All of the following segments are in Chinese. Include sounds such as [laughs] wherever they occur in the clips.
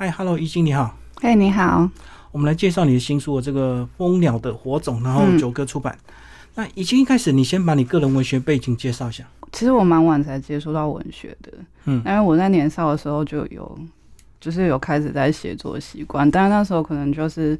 嗨，Hello，怡晶你好。嗨，你好。我们来介绍你的新书，这个《蜂鸟的火种》，然后九歌出版。那已经一开始，你先把你个人文学背景介绍一下。其实我蛮晚才接触到文学的，嗯，因为我在年少的时候就有，就是有开始在写作习惯，但是那时候可能就是，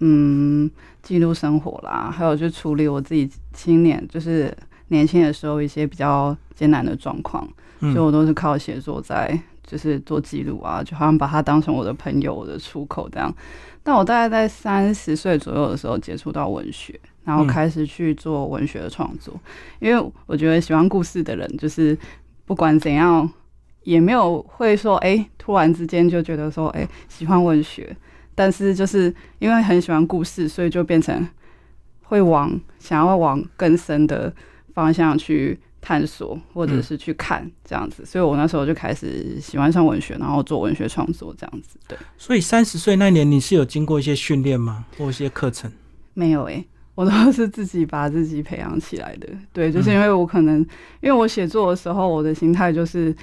嗯，记录生活啦，还有就处理我自己青年，就是年轻的时候一些比较艰难的状况，所以我都是靠写作在。就是做记录啊，就好像把它当成我的朋友、我的出口这样。但我大概在三十岁左右的时候接触到文学，然后开始去做文学的创作。因为我觉得喜欢故事的人，就是不管怎样，也没有会说哎，突然之间就觉得说哎，喜欢文学。但是就是因为很喜欢故事，所以就变成会往想要往更深的方向去。探索或者是去看这样子，所以我那时候就开始喜欢上文学，然后做文学创作这样子。对，所以三十岁那年你是有经过一些训练吗，或一些课程？没有诶，我都 [laughs] 是自己把自己培养起来的。对，就是因为我可能因为我写作的时候，我的心态就是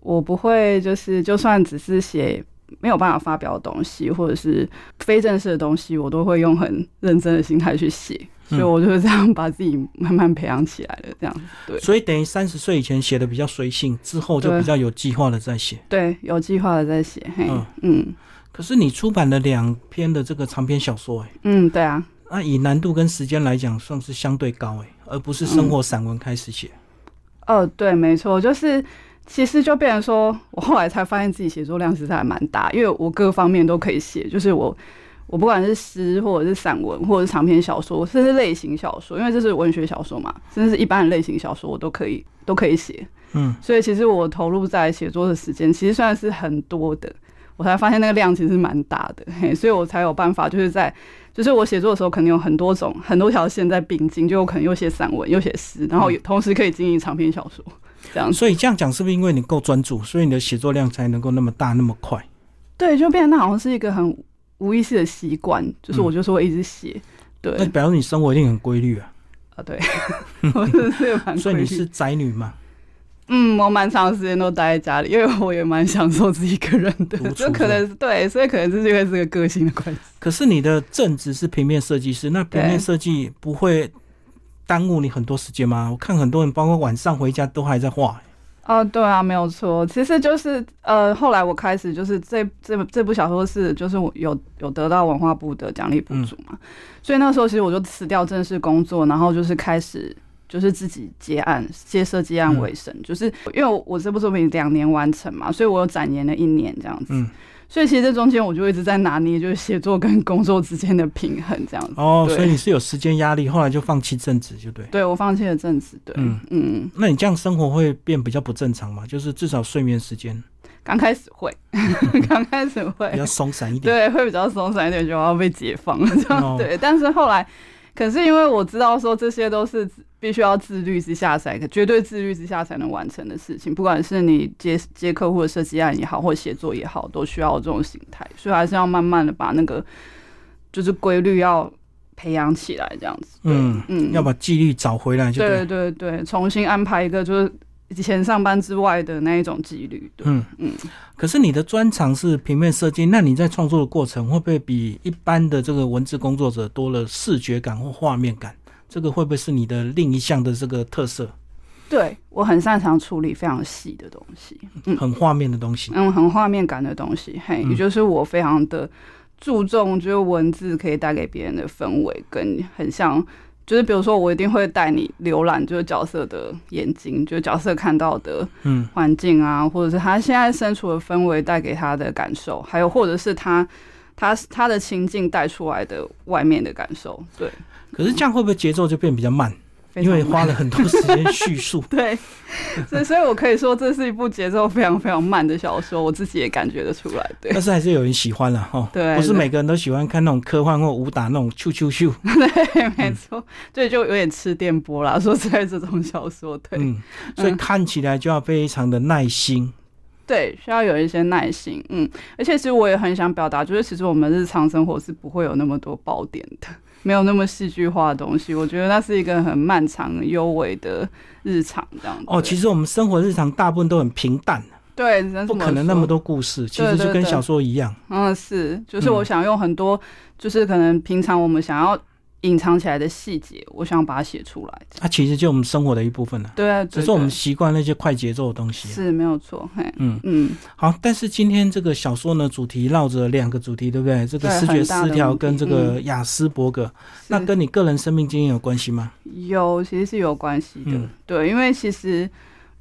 我不会就是就算只是写没有办法发表的东西，或者是非正式的东西，我都会用很认真的心态去写。所以我就是这样把自己慢慢培养起来的，这样对。所以等于三十岁以前写的比较随性，之后就比较有计划的在写。对，有计划的在写。嗯嗯。可是你出版了两篇的这个长篇小说，哎。嗯，对啊。那以难度跟时间来讲，算是相对高，哎，而不是生活散文开始写。哦，对，没错，就是其实就变成说，我后来才发现自己写作量其实还蛮大，因为我各方面都可以写，就是我。我不管是诗，或者是散文，或者是长篇小说，甚至类型小说，因为这是文学小说嘛，甚至是一般的类型小说，我都可以都可以写。嗯，所以其实我投入在写作的时间，其实算是很多的。我才发现那个量其实蛮大的，嘿，所以我才有办法，就是在就是我写作的时候，可能有很多种很多条线在并进，就我可能又写散文，又写诗，然后同时可以经营长篇小说这样。所以这样讲，是不是因为你够专注，所以你的写作量才能够那么大那么快？对，就变得那好像是一个很。无意识的习惯，就是我就是会一直写，对。那表示你生活一定很规律啊。啊，对，[laughs] 我是是蛮。所以你是宅女吗？嗯，我蛮长时间都待在家里，因为我也蛮享受自己一个人的。这可能对，所以可能这是因为这个个性的关系。可是你的正职是平面设计师，那平面设计不会耽误你很多时间吗？我看很多人，包括晚上回家都还在画。哦，对啊，没有错，其实就是呃，后来我开始就是这这这部小说是就是我有有得到文化部的奖励补助嘛，所以那个时候其实我就辞掉正式工作，然后就是开始就是自己接案接设计案为生，就是因为我这部作品两年完成嘛，所以我有展延了一年这样子。所以其实这中间我就一直在拿捏，就是写作跟工作之间的平衡这样子。哦，所以你是有时间压力，后来就放弃正职，就对。对，我放弃了正职。对，嗯嗯。那你这样生活会变比较不正常吗？就是至少睡眠时间。刚开始会，[laughs] 刚开始会比较松散一点。对，会比较松散一点，就要被解放了这样。对，但是后来。可是因为我知道说这些都是必须要自律之下才，绝对自律之下才能完成的事情。不管是你接接客户的设计案也好，或写作也好，都需要这种心态。所以还是要慢慢的把那个就是规律要培养起来，这样子。嗯嗯，要把纪律找回来就。对对对，重新安排一个就是。以前上班之外的那一种纪律，嗯嗯。可是你的专长是平面设计，那你在创作的过程会不会比一般的这个文字工作者多了视觉感或画面感？这个会不会是你的另一项的这个特色？对我很擅长处理非常细的东西，嗯，很画面的东西，嗯，很画面感的东西，嘿，也就是我非常的注重，就是文字可以带给别人的氛围，跟很像。就是比如说，我一定会带你浏览，就是角色的眼睛，就是角色看到的环境啊，或者是他现在身处的氛围带给他的感受，还有或者是他他他的情境带出来的外面的感受。对。可是这样会不会节奏就变比较慢？因为花了很多时间叙述，[laughs] 对，所以所以我可以说这是一部节奏非常非常慢的小说，我自己也感觉得出来。对，但是还是有人喜欢了哈。对，不是每个人都喜欢看那种科幻或武打那种咻咻咻。[laughs] 对，没错，对，就有点吃电波啦。[laughs] 说实在，这种小说，对，嗯，所以看起来就要非常的耐心。对，需要有一些耐心。嗯，而且其实我也很想表达，就是其实我们日常生活是不会有那么多爆点的。没有那么戏剧化的东西，我觉得那是一个很漫长、优美的日常这样。哦，其实我们生活日常大部分都很平淡。对，不可能那么多故事，其实就跟小说一样。嗯，是，就是我想用很多，就是可能平常我们想要。隐藏起来的细节，我想把它写出来。它其实就我们生活的一部分了。对啊，只是我们习惯那些快节奏的东西。是没有错。嘿嗯嗯。好，但是今天这个小说呢，主题绕着两个主题，对不对？这个视觉失调跟这个雅斯伯格，那跟你个人生命经验有关系吗？有，其实是有关系的。对，因为其实，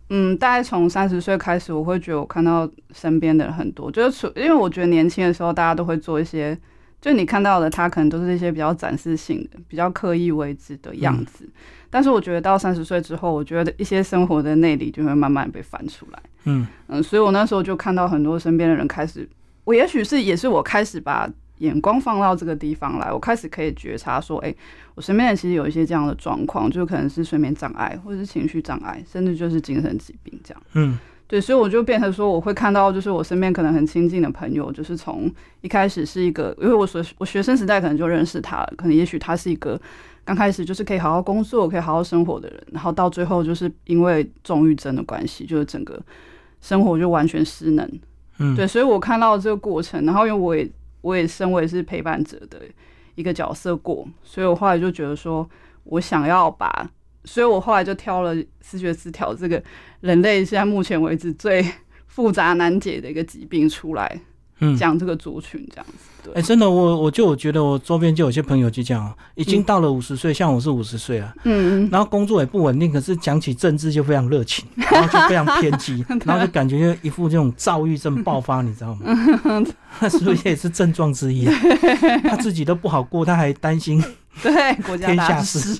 嗯，大概从三十岁开始，我会觉得我看到身边的人很多，就是因为我觉得年轻的时候，大家都会做一些。就你看到的，他可能都是一些比较展示性的、比较刻意为之的样子。但是我觉得到三十岁之后，我觉得一些生活的内里就会慢慢被翻出来。嗯嗯，所以我那时候就看到很多身边的人开始，我也许是也是我开始把眼光放到这个地方来，我开始可以觉察说，哎，我身边人其实有一些这样的状况，就可能是睡眠障碍，或者是情绪障碍，甚至就是精神疾病这样。嗯。对，所以我就变成说，我会看到，就是我身边可能很亲近的朋友，就是从一开始是一个，因为我所我学生时代可能就认识他了，可能也许他是一个刚开始就是可以好好工作、可以好好生活的人，然后到最后就是因为重郁症的关系，就是整个生活就完全失能。嗯，对，所以我看到这个过程，然后因为我也我也身为是陪伴者的一个角色过，所以我后来就觉得说我想要把。所以我后来就挑了视觉失调这个人类现在目前为止最 [laughs] 复杂难解的一个疾病出来，讲这个族群这样子。哎，真的，我我就我觉得我周边就有些朋友就这样，已经到了五十岁，像我是五十岁啊，嗯嗯，然后工作也不稳定，可是讲起政治就非常热情，然后就非常偏激，[laughs] 然后就感觉就一副这种躁郁症爆发，你知道吗？那是不是也是症状之一？他自己都不好过，他还担心。对，国家大事。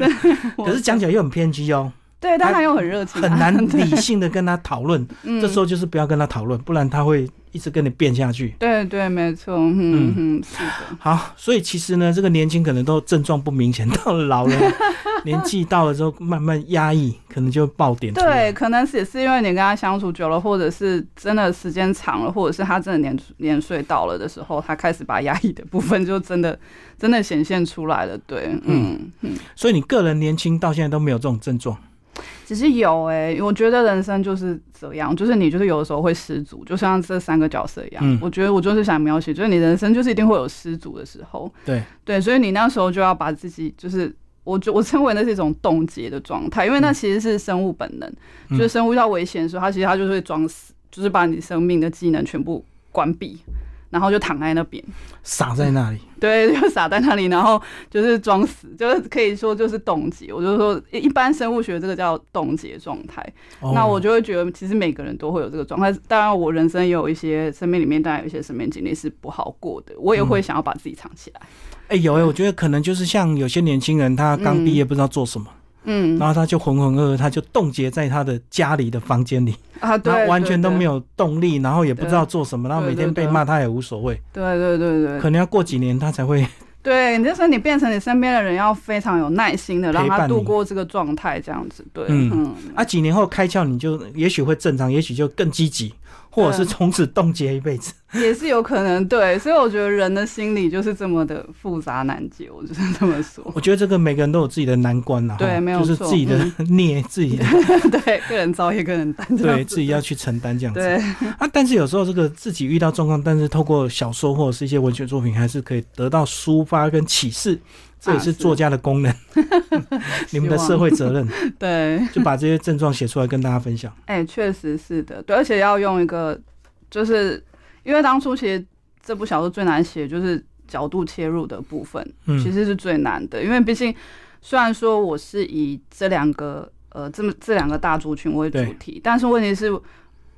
[laughs] 可是讲起来又很偏激哦。对，但他又很热情，很难 [laughs] 理性的跟他讨论。这时候就是不要跟他讨论，不然他会一直跟你变下去。对对，没错。嗯嗯，是的。好，所以其实呢，这个年轻可能都症状不明显，到了老了，[laughs] 年纪到了之后，慢慢压抑，可能就爆点。对，可能也是因为你跟他相处久了，或者是真的时间长了，或者是他真的年年岁到了的时候，他开始把压抑的部分就真的真的显现出来了。对，嗯嗯。所以你个人年轻到现在都没有这种症状。其实有哎，我觉得人生就是这样，就是你就是有的时候会失足，就像这三个角色一样。我觉得我就是想描写，就是你人生就是一定会有失足的时候。对对，所以你那时候就要把自己，就是我就我称为那是一种冻结的状态，因为那其实是生物本能，就是生物遇到危险的时候，它其实它就是会装死，就是把你生命的技能全部关闭。然后就躺在那边，傻在那里。[laughs] 对，就傻在那里，然后就是装死，就是可以说就是冻结。我就说，一般生物学这个叫冻结状态。那我就会觉得，其实每个人都会有这个状态。当然，我人生也有一些生命里面，当然有一些生命经历是不好过的，我也会想要把自己藏起来。哎，有哎，我觉得可能就是像有些年轻人，他刚毕业不知道做什么。嗯，然后他就浑浑噩噩，他就冻结在他的家里的房间里啊，[laughs] 对，完全都没有动力，然后也不知道做什么，然后每天被骂他也无所谓。对对对对，可能要过几年他才会。[laughs] 对，你就是你变成你身边的人要非常有耐心的让他度过这个状态，这样子。对，嗯，啊，几年后开窍，你就也许会正常，也许就更积极。或者是从此冻结一辈子，[laughs] 也是有可能。对，所以我觉得人的心理就是这么的复杂难解，我就是这么说。我觉得这个每个人都有自己的难关呐，对，没有就是自己的 [laughs] 孽，自己的 [laughs] 对，个人造业，个人担，对自己要去承担这样子。对啊，但是有时候这个自己遇到状况，但是透过小说或者是一些文学作品，还是可以得到抒发跟启示。这也是作家的功能，[laughs] 你们的社会责任。[laughs] 对，就把这些症状写出来跟大家分享。哎，确实是的，对，而且要用一个，就是因为当初其实这部小说最难写，就是角度切入的部分，其实是最难的。因为毕竟，虽然说我是以这两个呃这么这两个大族群为主题，但是问题是。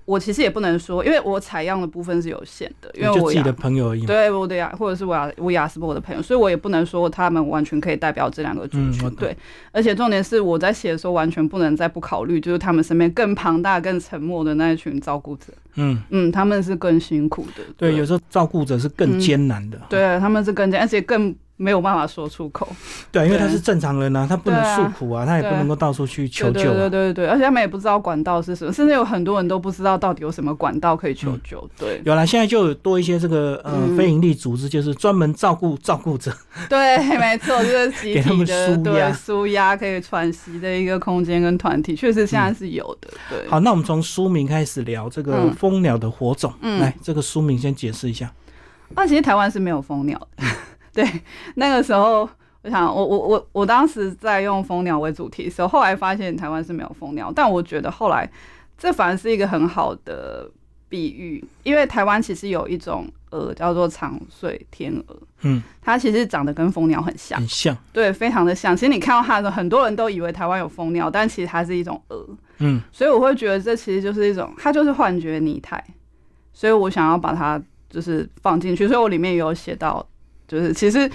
我其实也不能说，因为我采样的部分是有限的，因为我自己的朋友而已。对，我的雅或者是我雅我雅斯伯的朋友，所以我也不能说他们完全可以代表这两个族群。对，而且重点是我在写的时候，完全不能再不考虑，就是他们身边更庞大、更沉默的那一群照顾者。嗯嗯，他们是更辛苦的。对，有时候照顾者是更艰难的。对，他们是更艰，而且更没有办法说出口。对，因为他是正常人啊，他不能诉苦啊，他也不能够到处去求救。对对对对而且他们也不知道管道是什么，甚至有很多人都不知道到底有什么管道可以求救。对，有了，现在就有多一些这个呃非营利组织，就是专门照顾照顾者。[laughs] 对，没错，就是 [laughs] 集体的对舒压可以喘息的一个空间跟团体，确实现在是有的。对，好，那我们从书名开始聊这个蜂鸟的火种。嗯，来，这个书名先解释一下。那其实台湾是没有蜂鸟的。对，[laughs] 那个时候。我想，我我我我当时在用蜂鸟为主题的时候，后来发现台湾是没有蜂鸟，但我觉得后来这反而是一个很好的比喻，因为台湾其实有一种鹅叫做长穗天鹅，嗯，它其实长得跟蜂鸟很像，很像，对，非常的像。其实你看到它的时候，很多人都以为台湾有蜂鸟，但其实它是一种鹅，嗯，所以我会觉得这其实就是一种，它就是幻觉拟态，所以我想要把它就是放进去，所以我里面也有写到，就是其实。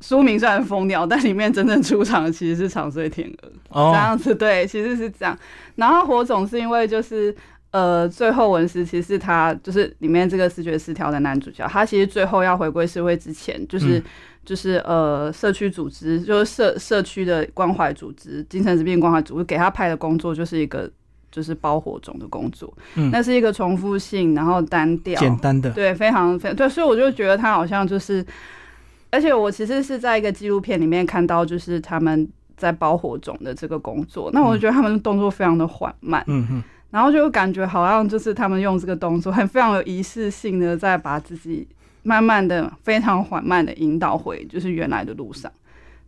书名虽然蜂鸟，但里面真正出场的其实是长穗天鹅，这样子对，其实是这样。然后火种是因为就是呃，最后文实其实他就是里面这个视觉失调的男主角，他其实最后要回归社会之前，就是就是呃，社区组织就是社社区的关怀组织，精神疾病关怀组织给他派的工作就是一个就是包火种的工作，嗯，那是一个重复性，然后单调、简单的，对，非常非对，所以我就觉得他好像就是。而且我其实是在一个纪录片里面看到，就是他们在包火种的这个工作。那我觉得他们的动作非常的缓慢，嗯嗯，然后就感觉好像就是他们用这个动作很非常有仪式性的，在把自己慢慢的、非常缓慢的引导回就是原来的路上。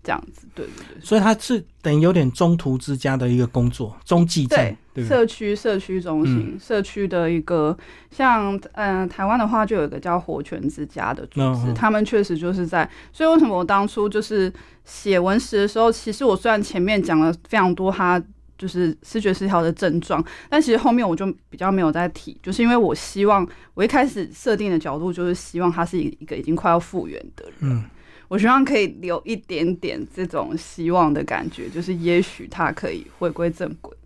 这样子，对对对，所以他是等于有点中途之家的一个工作，中继站，对社区社区中心，社区的一个像嗯，台湾的话就有一个叫活泉之家的组织，他们确实就是在，所以为什么我当初就是写文史的时候，其实我虽然前面讲了非常多他就是视觉失调的症状，但其实后面我就比较没有再提，就是因为我希望我一开始设定的角度就是希望他是一个已经快要复原的人。我希望可以留一点点这种希望的感觉，就是也许他可以回归正轨，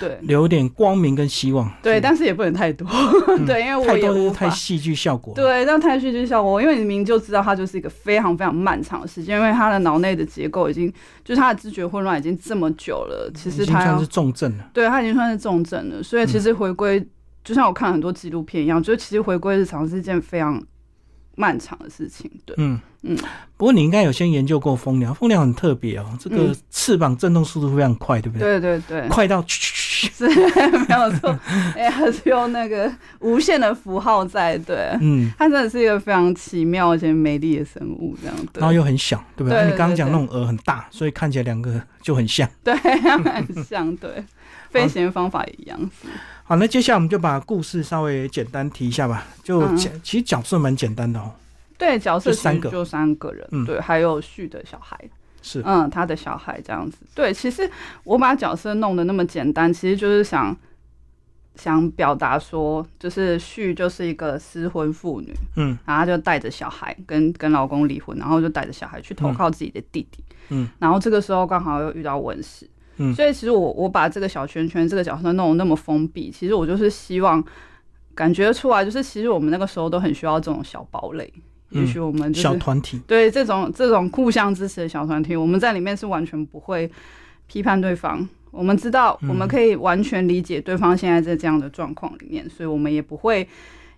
对，留点光明跟希望，对，但是也不能太多，[laughs] 对，因为我也是太戏剧效果，对，但太戏剧效果，因为你明就知道他就是一个非常非常漫长的时间，因为他的脑内的结构已经，就是他的知觉混乱已经这么久了，其实他算是重症了，对他已经算是重症了，所以其实回归就像我看很多纪录片一样，就其实回归日常是一件非常。漫长的事情，对，嗯嗯。不过你应该有先研究过蜂鸟，蜂鸟很特别哦，这个翅膀震动速度非常快，对不对？对对对，快到 [laughs] 是没有错，[laughs] 哎，还是用那个无限的符号在，对，嗯，它真的是一个非常奇妙而且美丽的生物，这样，然后又很小，对不对？你刚刚讲那种鹅很大，所以看起来两个就很像，对，很像，对，[laughs] 飞行方法也一样。好，那接下来我们就把故事稍微简单提一下吧。就其实角色蛮简单的哦。对，角色三个，就三个人。嗯，对，还有旭的小孩。是，嗯，他的小孩这样子。对，其实我把角色弄得那么简单，其实就是想想表达说，就是旭就是一个失婚妇女。嗯，然后就带着小孩跟跟老公离婚，然后就带着小孩去投靠自己的弟弟。嗯，然后这个时候刚好又遇到文史。所以其实我我把这个小圈圈这个角色弄得那么封闭，其实我就是希望感觉出来，就是其实我们那个时候都很需要这种小堡垒，也许我们小团体对这种这种互相支持的小团体，我们在里面是完全不会批判对方，我们知道我们可以完全理解对方现在在这样的状况里面，所以我们也不会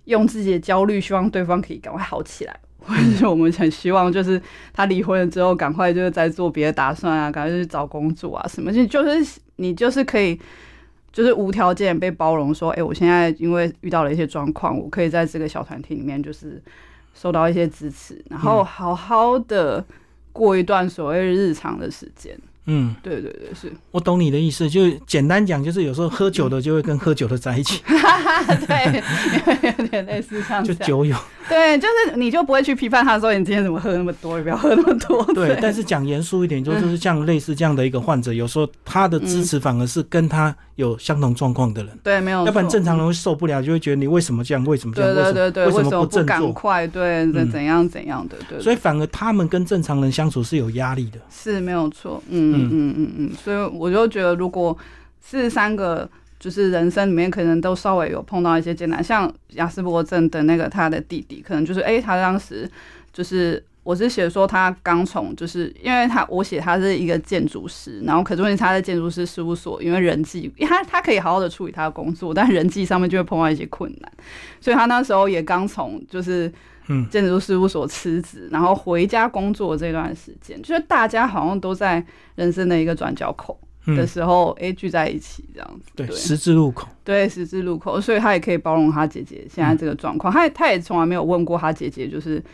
用自己的焦虑，希望对方可以赶快好起来。或者是我们很希望，就是他离婚了之后，赶快就是在做别的打算啊，赶快去找工作啊什么，就就是你就是可以，就是无条件被包容，说，哎，我现在因为遇到了一些状况，我可以在这个小团体里面就是受到一些支持，然后好好的过一段所谓日常的时间。嗯，对对对，是。我懂你的意思，就简单讲，就是有时候喝酒的就会跟喝酒的在一起，[laughs] 对，有点类似这样，就酒友，对，就是你就不会去批判他说你今天怎么喝那么多，你不要喝那么多，对。但是讲严肃一点，就就是像类似这样的一个患者，有时候他的支持反而是跟他有相同状况的人，对，没有，要不然正常人会受不了，就会觉得你为什么这样，为什么这样，对对对，为什么不振作，快，对，怎样怎样的，对。所以反而他们跟正常人相处是有压力的，是没有错，嗯。嗯。嗯嗯嗯，所以我就觉得，如果是三个，就是人生里面可能都稍微有碰到一些艰难，像亚斯伯症的那个他的弟弟，可能就是哎，他当时就是我是写说他刚从，就是因为他我写他是一个建筑师，然后可是问题他在建筑师事务所，因为人际，他他可以好好的处理他的工作，但人际上面就会碰到一些困难，所以他那时候也刚从就是嗯。建筑事务所辞职，然后回家工作这段时间，就是大家好像都在人生的一个转角口的时候，哎聚在一起这样子，对十字路口，对十字路口，所以他也可以包容他姐姐现在这个状况，他也他也从来没有问过他姐姐就是。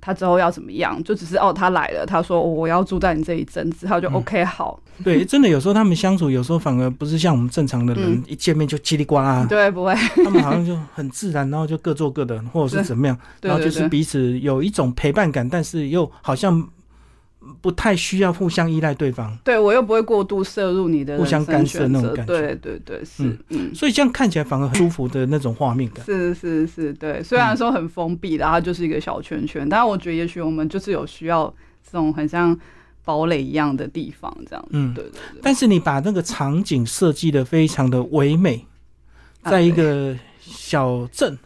他之后要怎么样？就只是哦，他来了，他说我要住在你这一阵子，他就 OK 好。[laughs] 对，真的有时候他们相处，有时候反而不是像我们正常的人一见面就叽里呱啦。对，不会。他们好像就很自然，然后就各做各的，或者是怎么样，然后就是彼此有一种陪伴感，但是又好像。不太需要互相依赖对方，对我又不会过度摄入你的互相干涉那种感觉，对对对，是，嗯，所以这样看起来反而很舒服的那种画面感，是是是，对，虽然说很封闭，然后就是一个小圈圈，但是我觉得也许我们就是有需要这种很像堡垒一样的地方，这样，嗯，对对对。但是你把那个场景设计的非常的唯美，在一个小镇。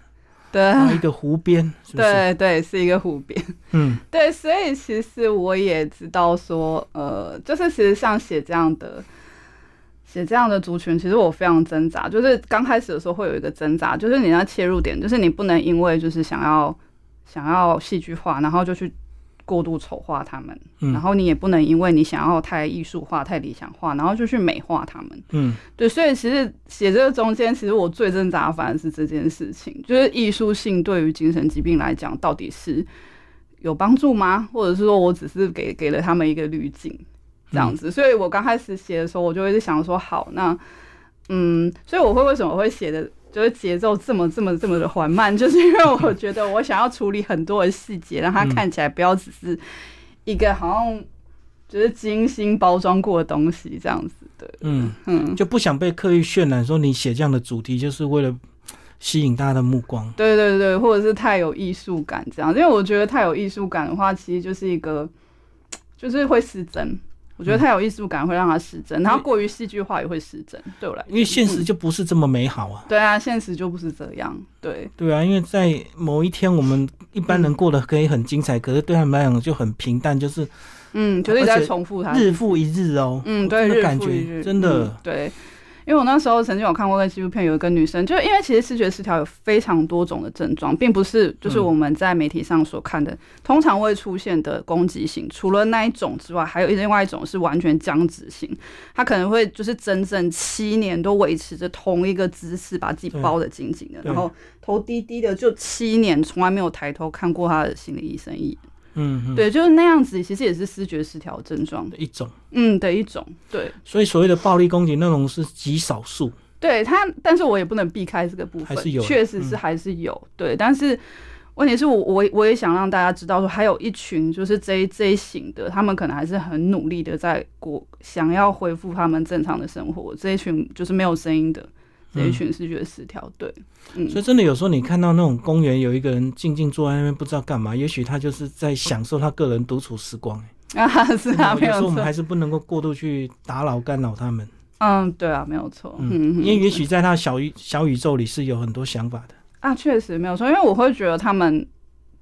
对，一个湖边，对对，是一个湖边。嗯，对，所以其实我也知道说，呃，就是其实像写这样的写这样的族群，其实我非常挣扎。就是刚开始的时候会有一个挣扎，就是你要切入点，就是你不能因为就是想要想要戏剧化，然后就去。过度丑化他们，然后你也不能因为你想要太艺术化、太理想化，然后就去美化他们。嗯，对，所以其实写这个中间，其实我最挣扎反而是这件事情，就是艺术性对于精神疾病来讲，到底是有帮助吗？或者是说我只是给给了他们一个滤镜这样子？所以我刚开始写的时候，我就会想说，好，那嗯，所以我会为什么会写的？就是节奏这么这么这么的缓慢，[laughs] 就是因为我觉得我想要处理很多的细节，让它看起来不要只是一个好像就是精心包装过的东西这样子的。嗯嗯，就不想被刻意渲染，说你写这样的主题就是为了吸引大家的目光。对对对，或者是太有艺术感这样，因为我觉得太有艺术感的话，其实就是一个就是会失真。我觉得太有艺术感会让它失真，然后过于戏剧化也会失真。对我来，因为现实就不是这么美好啊。对啊，现实就不是这样。对对啊，因为在某一天，我们一般人过得可以很精彩，可是对他们来讲就很平淡，就是嗯，就是在重复它，日复一日哦。嗯，对，日复一日，真的对。因为我那时候曾经有看过个纪录片，有一个女生，就是因为其实视觉失调有非常多种的症状，并不是就是我们在媒体上所看的通常会出现的攻击性。除了那一种之外，还有另外一种是完全僵直性，她可能会就是整整七年都维持着同一个姿势，把自己包得紧紧的，然后头低低的，就七年从来没有抬头看过她的心理医生一眼。嗯，对，就是那样子，其实也是视觉失调症状的一种，嗯，的一种，对。所以所谓的暴力攻击那种是极少数，对他，但是我也不能避开这个部分，还是有，确实是还是有，对。但是问题是我我我也想让大家知道说，还有一群就是这一这一型的，他们可能还是很努力的在过，想要恢复他们正常的生活，这一群就是没有声音的。这一群视觉失调，对，嗯，所以真的有时候你看到那种公园有一个人静静坐在那边不知道干嘛，也许他就是在享受他个人独处时光，啊，是啊，没有错，我们还是不能够过度去打扰干扰他们。嗯，对啊，没有错，嗯，因为也许在他小宇小宇宙里是有很多想法的啊，确实没有错，因为我会觉得他们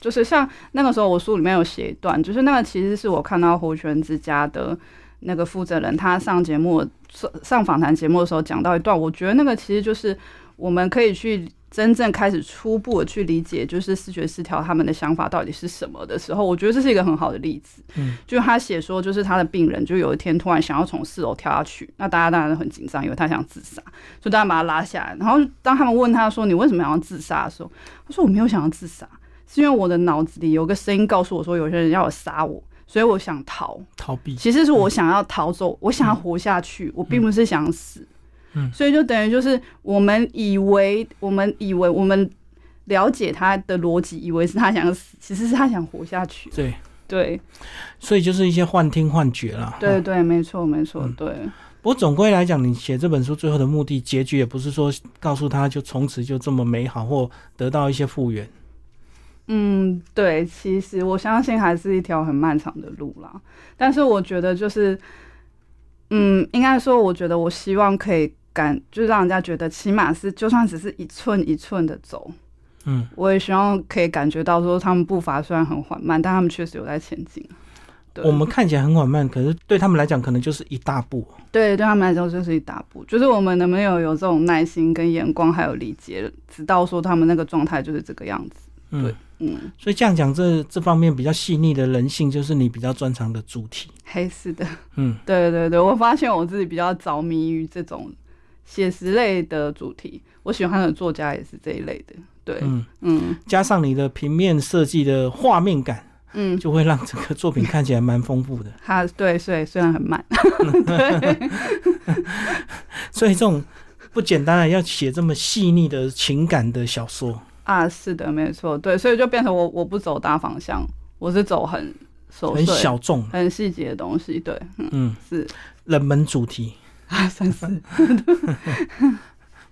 就是像那个时候我书里面有写一段，就是那个其实是我看到胡泉之家的。那个负责人他上节目上上访谈节目的时候讲到一段，我觉得那个其实就是我们可以去真正开始初步的去理解，就是视觉失调他们的想法到底是什么的时候，我觉得这是一个很好的例子。嗯，就是他写说，就是他的病人就有一天突然想要从四楼跳下去，那大家当然都很紧张，因为他想自杀，就大家把他拉下来。然后当他们问他说：“你为什么想要自杀？”的时候，他说：“我没有想要自杀，是因为我的脑子里有个声音告诉我说，有些人要杀我。”所以我想逃，逃避，其实是我想要逃走，我想要活下去，我并不是想死。嗯，所以就等于就是我们以为，我们以为我们了解他的逻辑，以为是他想死，其实是他想活下去。对对，所以就是一些幻听幻觉了。对对，没错没错，对。不过总归来讲，你写这本书最后的目的，结局也不是说告诉他就从此就这么美好，或得到一些复原。嗯，对，其实我相信还是一条很漫长的路啦。但是我觉得就是，嗯，应该说，我觉得我希望可以感，就让人家觉得起码是，就算只是一寸一寸的走，嗯，我也希望可以感觉到说，他们步伐虽然很缓慢，但他们确实有在前进。我们看起来很缓慢，可是对他们来讲，可能就是一大步。对，对他们来讲就是一大步。就是我们能不能有这种耐心、跟眼光，还有理解，直到说他们那个状态就是这个样子。对，嗯。所以这样讲，这这方面比较细腻的人性，就是你比较专长的主题。黑是的，嗯，对对对，我发现我自己比较着迷于这种写实类的主题。我喜欢的作家也是这一类的。对，嗯嗯，加上你的平面设计的画面感。嗯，就会让整个作品看起来蛮丰富的。[laughs] 它对，所以虽然很慢，[laughs] 对，所以这种不简单的要写这么细腻的情感的小说啊，是的，没错，对，所以就变成我我不走大方向，我是走很很小众、很细节的东西。对，嗯，是 [laughs] 冷门主题 [laughs] 啊，算是。[laughs]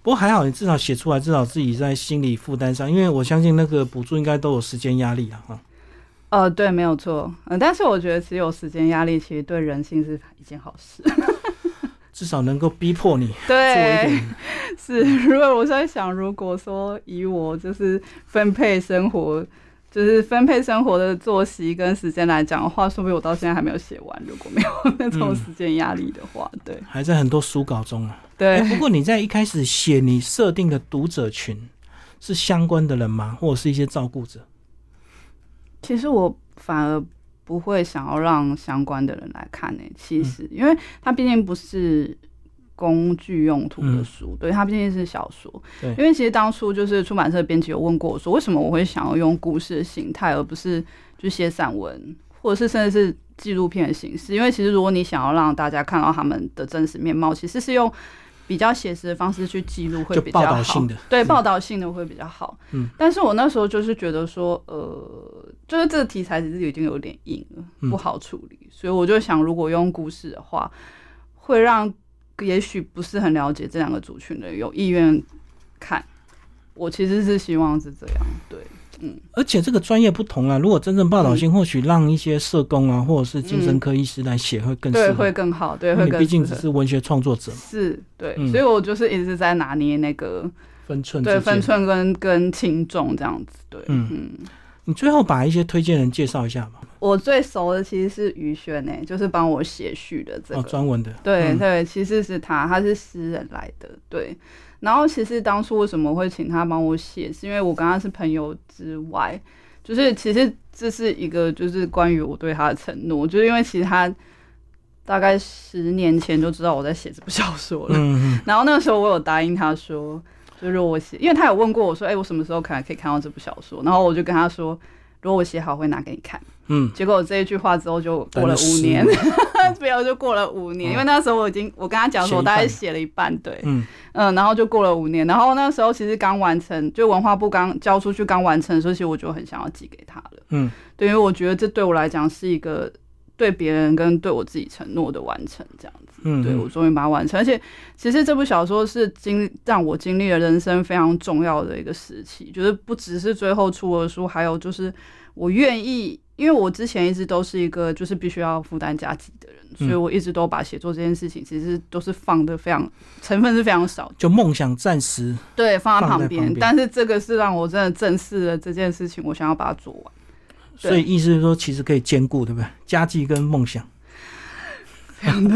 不过还好，你至少写出来，至少自己在心理负担上，因为我相信那个补助应该都有时间压力了哈。呃，对，没有错，嗯，但是我觉得其实有时间压力，其实对人性是一件好事，至少能够逼迫你对，是。[laughs] 如果我在想，如果说以我就是分配生活，就是分配生活的作息跟时间来讲的话，说不定我到现在还没有写完。如果没有那种时间压力的话，对，还在很多书稿中啊。对，不过你在一开始写你设定的读者群是相关的人吗？或者是一些照顾者？其实我反而不会想要让相关的人来看呢。其实，因为他毕竟不是工具用途的书，对，它毕竟是小说。对，因为其实当初就是出版社编辑有问过我说，为什么我会想要用故事的形态，而不是就写散文，或者是甚至是纪录片的形式？因为其实如果你想要让大家看到他们的真实面貌，其实是用。比较写实的方式去记录会比较好，对报道性的会比较好。嗯，但是我那时候就是觉得说，呃，就是这个题材其实已经有点硬了，不好处理，所以我就想，如果用故事的话，会让也许不是很了解这两个族群的有意愿看。我其实是希望是这样，对。嗯，而且这个专业不同啊，如果真正报道性，或许让一些社工啊，或者是精神科医师来写会更对，会更好，对，会更。毕竟只是文学创作者，是对，所以我就是一直在拿捏那个分寸，对，分寸跟跟轻重这样子，对，嗯。你最后把一些推荐人介绍一下吧。我最熟的其实是于轩诶，就是帮我写序的这个。专文的，对对，其实是他，他是诗人来的，对。然后其实当初为什么会请他帮我写，是因为我跟他是朋友之外，就是其实这是一个就是关于我对他的承诺，就是因为其实他大概十年前就知道我在写这部小说了，然后那个时候我有答应他说，就是我写，因为他有问过我说，哎，我什么时候可能可以看到这部小说，然后我就跟他说。如果我写好，会拿给你看。嗯，结果这一句话之后就过了五年，没有 [laughs] 就过了五年，因为那时候我已经我跟他讲说，我大概写了一半，对，嗯。嗯，然后就过了五年，然后那时候其实刚完成，就文化部刚交出去刚完成的时候，其实我就很想要寄给他了。嗯，对，因为我觉得这对我来讲是一个对别人跟对我自己承诺的完成，这样子。嗯，对我终于把它完成，而且其实这部小说是经让我经历了人生非常重要的一个时期，就是不只是最后出了书，还有就是我愿意，因为我之前一直都是一个就是必须要负担家计的人，所以我一直都把写作这件事情其实都是放的非常成分是非常少，就梦想暂时对放在旁边，但是这个是让我真的正视了这件事情，我想要把它做完，所以意思是说其实可以兼顾，对不对？家计跟梦想。非常的，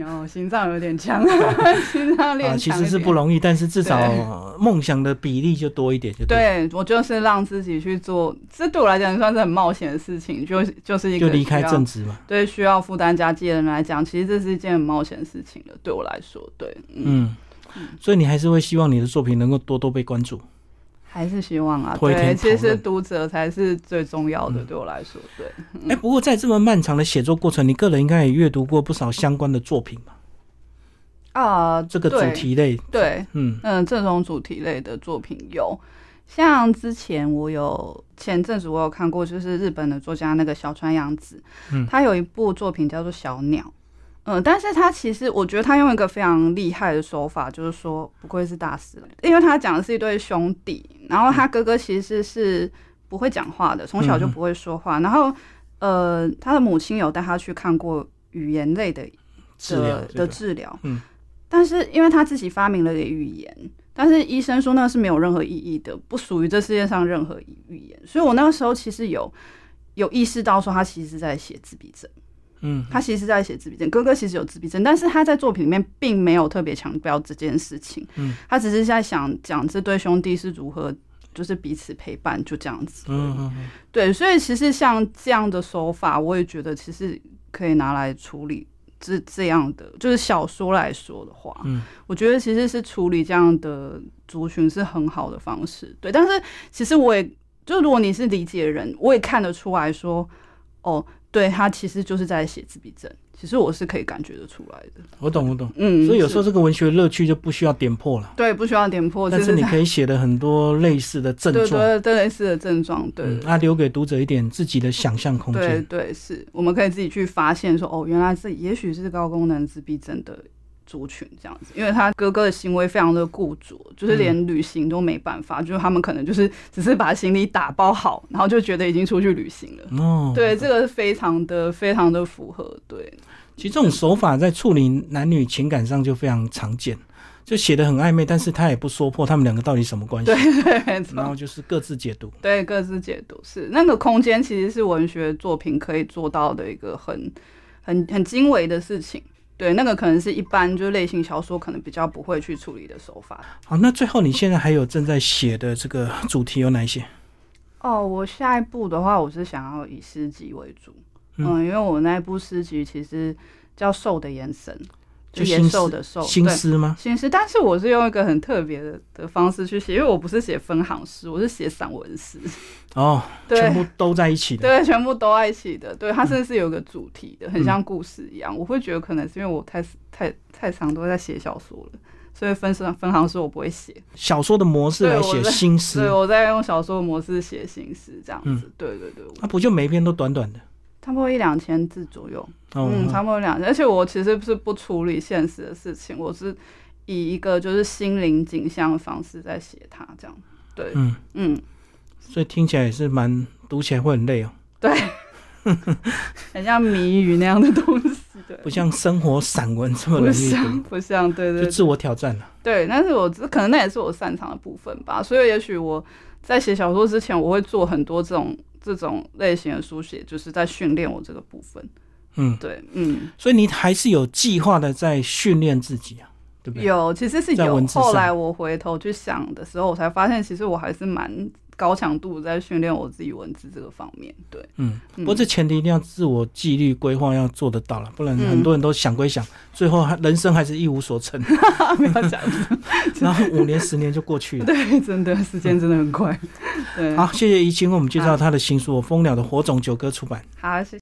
然 [laughs] 后心脏有点强，[laughs] 心脏练其实是不容易，但是至少梦想的比例就多一点，就对。我就是让自己去做，这对我来讲算是很冒险的事情，就就是一个就离开正职嘛。对，需要负担家计的人来讲，其实这是一件很冒险的事情了。对我来说，对，嗯，所以你还是会希望你的作品能够多多被关注。还是希望啊，对，其实读者才是最重要的，对我来说，对。哎，不过在这么漫长的写作过程，你个人应该也阅读过不少相关的作品吧？啊，这个主题类，对，嗯嗯，这种主题类的作品有，像之前我有前阵子我有看过，就是日本的作家那个小川洋子，嗯，他有一部作品叫做《小鸟》。嗯，但是他其实我觉得他用一个非常厉害的手法，就是说不愧是大师，因为他讲的是一对兄弟，然后他哥哥其实是不会讲话的，从小就不会说话，然后呃，他的母亲有带他去看过语言类的治疗的治疗，嗯，但是因为他自己发明了语言。但是医生说那是没有任何意义的，不属于这世界上任何语言。所以我那个时候其实有有意识到说他其实是在写自闭症。嗯，他其实是在写自闭症，哥哥其实有自闭症，但是他在作品里面并没有特别强调这件事情。嗯，他只是在想讲这对兄弟是如何就是彼此陪伴，就这样子。嗯嗯嗯，对，所以其实像这样的手法，我也觉得其实可以拿来处理这这样的，就是小说来说的话，嗯，我觉得其实是处理这样的族群是很好的方式。对，但是其实我也就如果你是理解人，我也看得出来说，哦。对他其实就是在写自闭症，其实我是可以感觉得出来的。我懂，我懂，嗯，所以有时候这个文学乐趣就不需要点破了。对，不需要点破，但是你可以写的很多类似的症状，对对，类似的症状，对，那留给读者一点自己的想象空间。对对，是，我们可以自己去发现说，哦，原来这也许是高功能自闭症的。族群这样子，因为他哥哥的行为非常的固着，就是连旅行都没办法，就是他们可能就是只是把行李打包好，然后就觉得已经出去旅行了。哦，对，这个非常的非常的符合。对，其实这种手法在处理男女情感上就非常常见，就写的很暧昧，但是他也不说破他们两个到底什么关系。对对，没错。然后就是各自解读。对，各自解读是那个空间，其实是文学作品可以做到的一个很很很精微的事情。对，那个可能是一般就是类型小说可能比较不会去处理的手法。好，那最后你现在还有正在写的这个主题有哪一些？哦，我下一步的话，我是想要以诗集为主，嗯，因为我那一部诗集其实叫《瘦的延伸》。就野兽的兽，心思吗？心思，但是我是用一个很特别的的方式去写，因为我不是写分行诗，我是写散文诗。哦，[laughs] 全部都在一起的，对，全部都在一起的，对，它甚至是有个主题的，很像故事一样。我会觉得可能是因为我太太太长都在写小说了，所以分分分行诗我不会写。小说的模式来写心思，对，我在用小说的模式写心思，这样子。对对对，那不就每一篇都短短的？差不多一两千字左右，嗯，差不多两千。而且我其实是不处理现实的事情，我是以一个就是心灵景象的方式在写它，这样。对，嗯嗯，所以听起来也是蛮读起来会很累哦。对，[laughs] 很像谜语那样的东西，对，不像生活散文这么容易读，不像，对对，就自我挑战了。对，但是我可能那也是我擅长的部分吧。所以也许我在写小说之前，我会做很多这种。这种类型的书写，就是在训练我这个部分。嗯，对，嗯，所以你还是有计划的在训练自己啊，对不对？有，其实是有。后来我回头去想的时候，我才发现，其实我还是蛮。高强度在训练我自己文字这个方面，对，嗯，不过这前提一定要自我纪律规划要做得到了，不然很多人都想归想，最后还人生还是一无所成。[laughs] 不要讲，然后五年十年就过去了，[laughs] 对，真的时间真的很快。对，[laughs] 好，谢谢怡清为我们介绍他的新书《蜂鸟的火种》，九歌出版。好，谢谢。